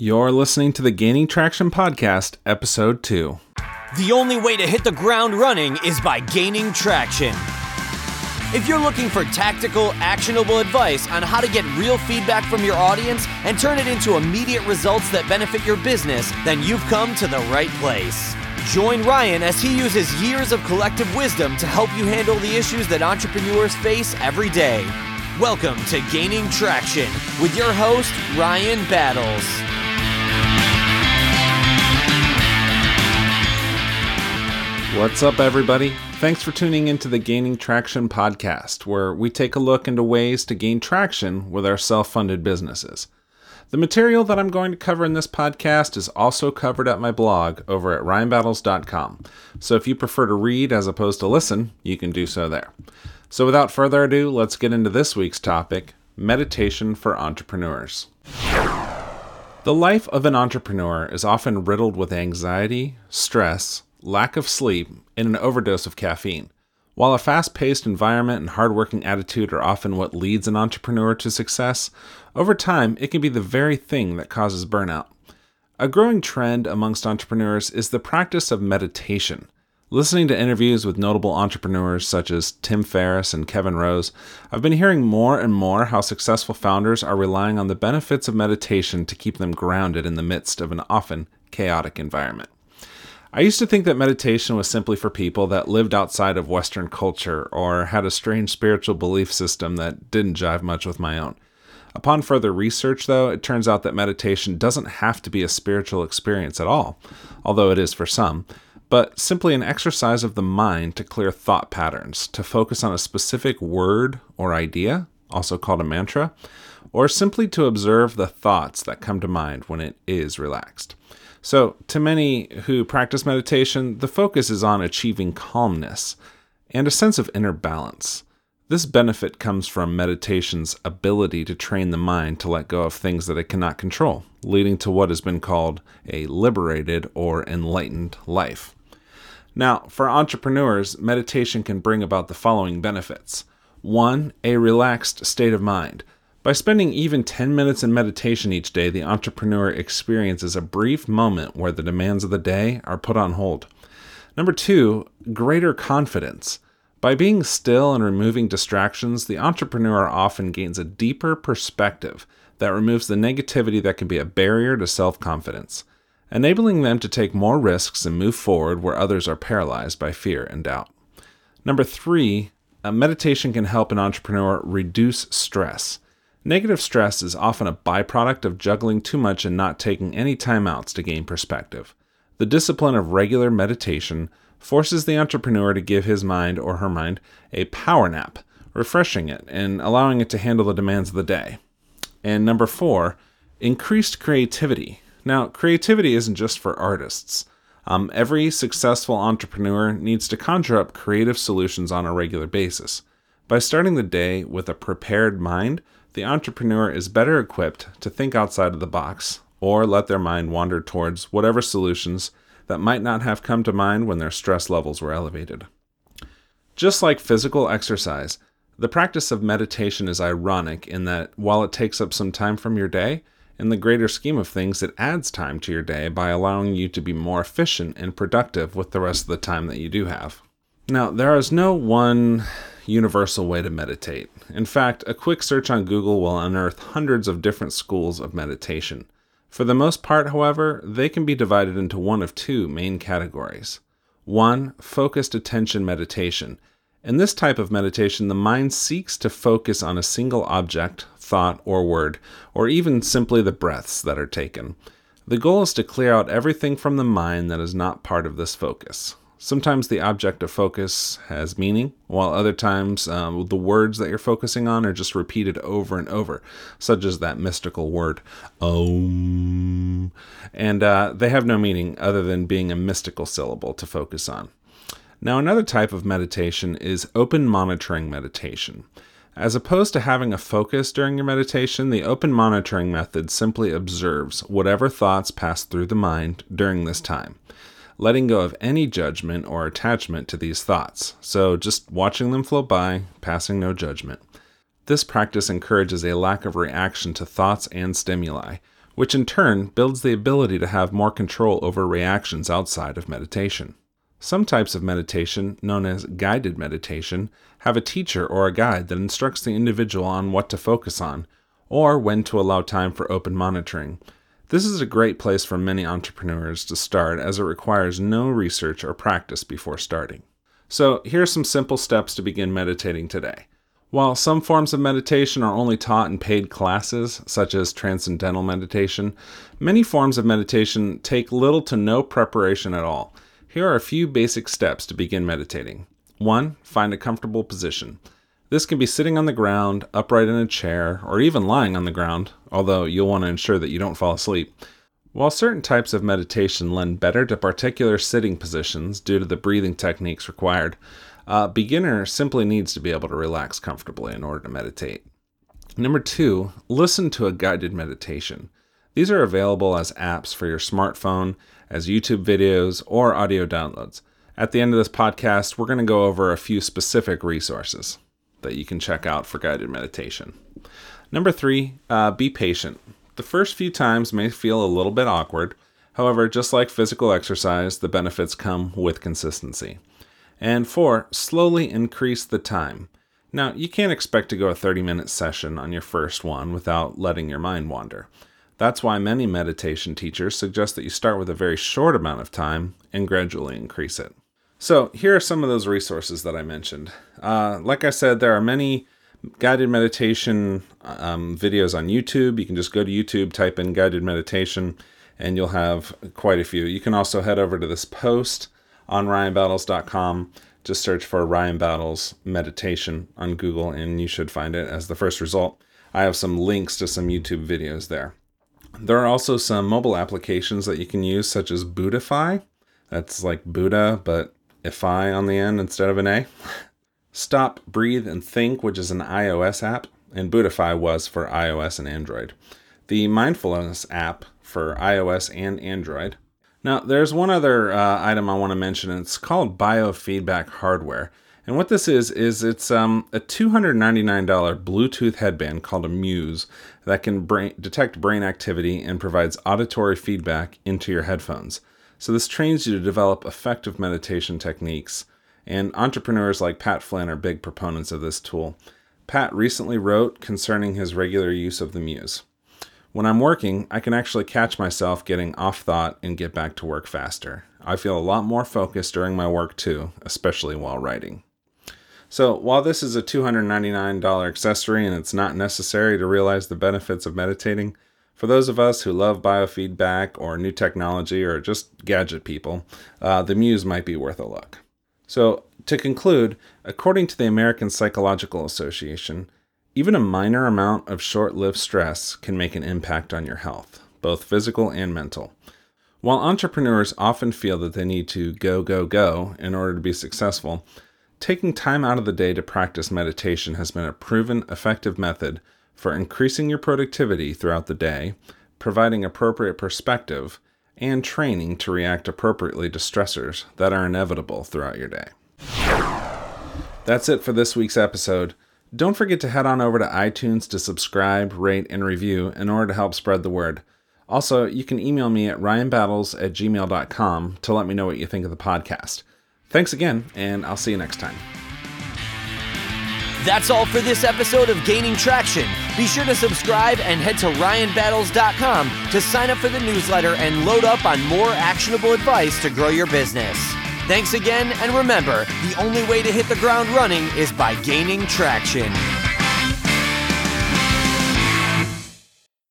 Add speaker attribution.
Speaker 1: You're listening to the Gaining Traction Podcast, Episode 2.
Speaker 2: The only way to hit the ground running is by gaining traction. If you're looking for tactical, actionable advice on how to get real feedback from your audience and turn it into immediate results that benefit your business, then you've come to the right place. Join Ryan as he uses years of collective wisdom to help you handle the issues that entrepreneurs face every day. Welcome to Gaining Traction with your host, Ryan Battles.
Speaker 1: What's up, everybody? Thanks for tuning into the Gaining Traction podcast, where we take a look into ways to gain traction with our self funded businesses. The material that I'm going to cover in this podcast is also covered at my blog over at ryanbattles.com. So if you prefer to read as opposed to listen, you can do so there. So without further ado, let's get into this week's topic meditation for entrepreneurs. The life of an entrepreneur is often riddled with anxiety, stress, lack of sleep, and an overdose of caffeine. While a fast paced environment and hardworking attitude are often what leads an entrepreneur to success, over time it can be the very thing that causes burnout. A growing trend amongst entrepreneurs is the practice of meditation. Listening to interviews with notable entrepreneurs such as Tim Ferriss and Kevin Rose, I've been hearing more and more how successful founders are relying on the benefits of meditation to keep them grounded in the midst of an often chaotic environment. I used to think that meditation was simply for people that lived outside of Western culture or had a strange spiritual belief system that didn't jive much with my own. Upon further research, though, it turns out that meditation doesn't have to be a spiritual experience at all, although it is for some but simply an exercise of the mind to clear thought patterns, to focus on a specific word or idea, also called a mantra, or simply to observe the thoughts that come to mind when it is relaxed. So, to many who practice meditation, the focus is on achieving calmness and a sense of inner balance. This benefit comes from meditation's ability to train the mind to let go of things that it cannot control, leading to what has been called a liberated or enlightened life. Now, for entrepreneurs, meditation can bring about the following benefits. One, a relaxed state of mind. By spending even 10 minutes in meditation each day, the entrepreneur experiences a brief moment where the demands of the day are put on hold. Number two, greater confidence. By being still and removing distractions, the entrepreneur often gains a deeper perspective that removes the negativity that can be a barrier to self confidence enabling them to take more risks and move forward where others are paralyzed by fear and doubt. Number three, uh, meditation can help an entrepreneur reduce stress. Negative stress is often a byproduct of juggling too much and not taking any time outs to gain perspective. The discipline of regular meditation forces the entrepreneur to give his mind or her mind a power nap, refreshing it and allowing it to handle the demands of the day. And number four, increased creativity. Now, creativity isn't just for artists. Um, every successful entrepreneur needs to conjure up creative solutions on a regular basis. By starting the day with a prepared mind, the entrepreneur is better equipped to think outside of the box or let their mind wander towards whatever solutions that might not have come to mind when their stress levels were elevated. Just like physical exercise, the practice of meditation is ironic in that while it takes up some time from your day, in the greater scheme of things, it adds time to your day by allowing you to be more efficient and productive with the rest of the time that you do have. Now, there is no one universal way to meditate. In fact, a quick search on Google will unearth hundreds of different schools of meditation. For the most part, however, they can be divided into one of two main categories. One, focused attention meditation. In this type of meditation, the mind seeks to focus on a single object, thought, or word, or even simply the breaths that are taken. The goal is to clear out everything from the mind that is not part of this focus. Sometimes the object of focus has meaning, while other times um, the words that you're focusing on are just repeated over and over, such as that mystical word, Om. And uh, they have no meaning other than being a mystical syllable to focus on. Now, another type of meditation is open monitoring meditation. As opposed to having a focus during your meditation, the open monitoring method simply observes whatever thoughts pass through the mind during this time, letting go of any judgment or attachment to these thoughts. So just watching them flow by, passing no judgment. This practice encourages a lack of reaction to thoughts and stimuli, which in turn builds the ability to have more control over reactions outside of meditation. Some types of meditation, known as guided meditation, have a teacher or a guide that instructs the individual on what to focus on, or when to allow time for open monitoring. This is a great place for many entrepreneurs to start as it requires no research or practice before starting. So, here are some simple steps to begin meditating today. While some forms of meditation are only taught in paid classes, such as transcendental meditation, many forms of meditation take little to no preparation at all. Here are a few basic steps to begin meditating. 1. Find a comfortable position. This can be sitting on the ground, upright in a chair, or even lying on the ground, although you'll want to ensure that you don't fall asleep. While certain types of meditation lend better to particular sitting positions due to the breathing techniques required, a beginner simply needs to be able to relax comfortably in order to meditate. Number two, listen to a guided meditation. These are available as apps for your smartphone, as YouTube videos, or audio downloads. At the end of this podcast, we're going to go over a few specific resources that you can check out for guided meditation. Number three, uh, be patient. The first few times may feel a little bit awkward. However, just like physical exercise, the benefits come with consistency. And four, slowly increase the time. Now, you can't expect to go a 30 minute session on your first one without letting your mind wander. That's why many meditation teachers suggest that you start with a very short amount of time and gradually increase it. So, here are some of those resources that I mentioned. Uh, like I said, there are many guided meditation um, videos on YouTube. You can just go to YouTube, type in guided meditation, and you'll have quite a few. You can also head over to this post on ryanbattles.com. Just search for Ryan Battles meditation on Google and you should find it as the first result. I have some links to some YouTube videos there. There are also some mobile applications that you can use, such as Buddhify. That's like Buddha, but ify on the end instead of an A. Stop, Breathe, and Think, which is an iOS app, and Buddhify was for iOS and Android. The Mindfulness app for iOS and Android now, there's one other uh, item I want to mention. It's called biofeedback hardware. And what this is, is it's um, a $299 Bluetooth headband called a Muse that can brain, detect brain activity and provides auditory feedback into your headphones. So, this trains you to develop effective meditation techniques. And entrepreneurs like Pat Flynn are big proponents of this tool. Pat recently wrote concerning his regular use of the Muse. When I'm working, I can actually catch myself getting off thought and get back to work faster. I feel a lot more focused during my work too, especially while writing. So, while this is a $299 accessory and it's not necessary to realize the benefits of meditating, for those of us who love biofeedback or new technology or just gadget people, uh, the Muse might be worth a look. So, to conclude, according to the American Psychological Association, even a minor amount of short lived stress can make an impact on your health, both physical and mental. While entrepreneurs often feel that they need to go, go, go in order to be successful, taking time out of the day to practice meditation has been a proven effective method for increasing your productivity throughout the day, providing appropriate perspective, and training to react appropriately to stressors that are inevitable throughout your day. That's it for this week's episode. Don't forget to head on over to iTunes to subscribe, rate, and review in order to help spread the word. Also, you can email me at ryanbattles at gmail.com to let me know what you think of the podcast. Thanks again, and I'll see you next time.
Speaker 2: That's all for this episode of Gaining Traction. Be sure to subscribe and head to ryanbattles.com to sign up for the newsletter and load up on more actionable advice to grow your business. Thanks again, and remember the only way to hit the ground running is by gaining traction.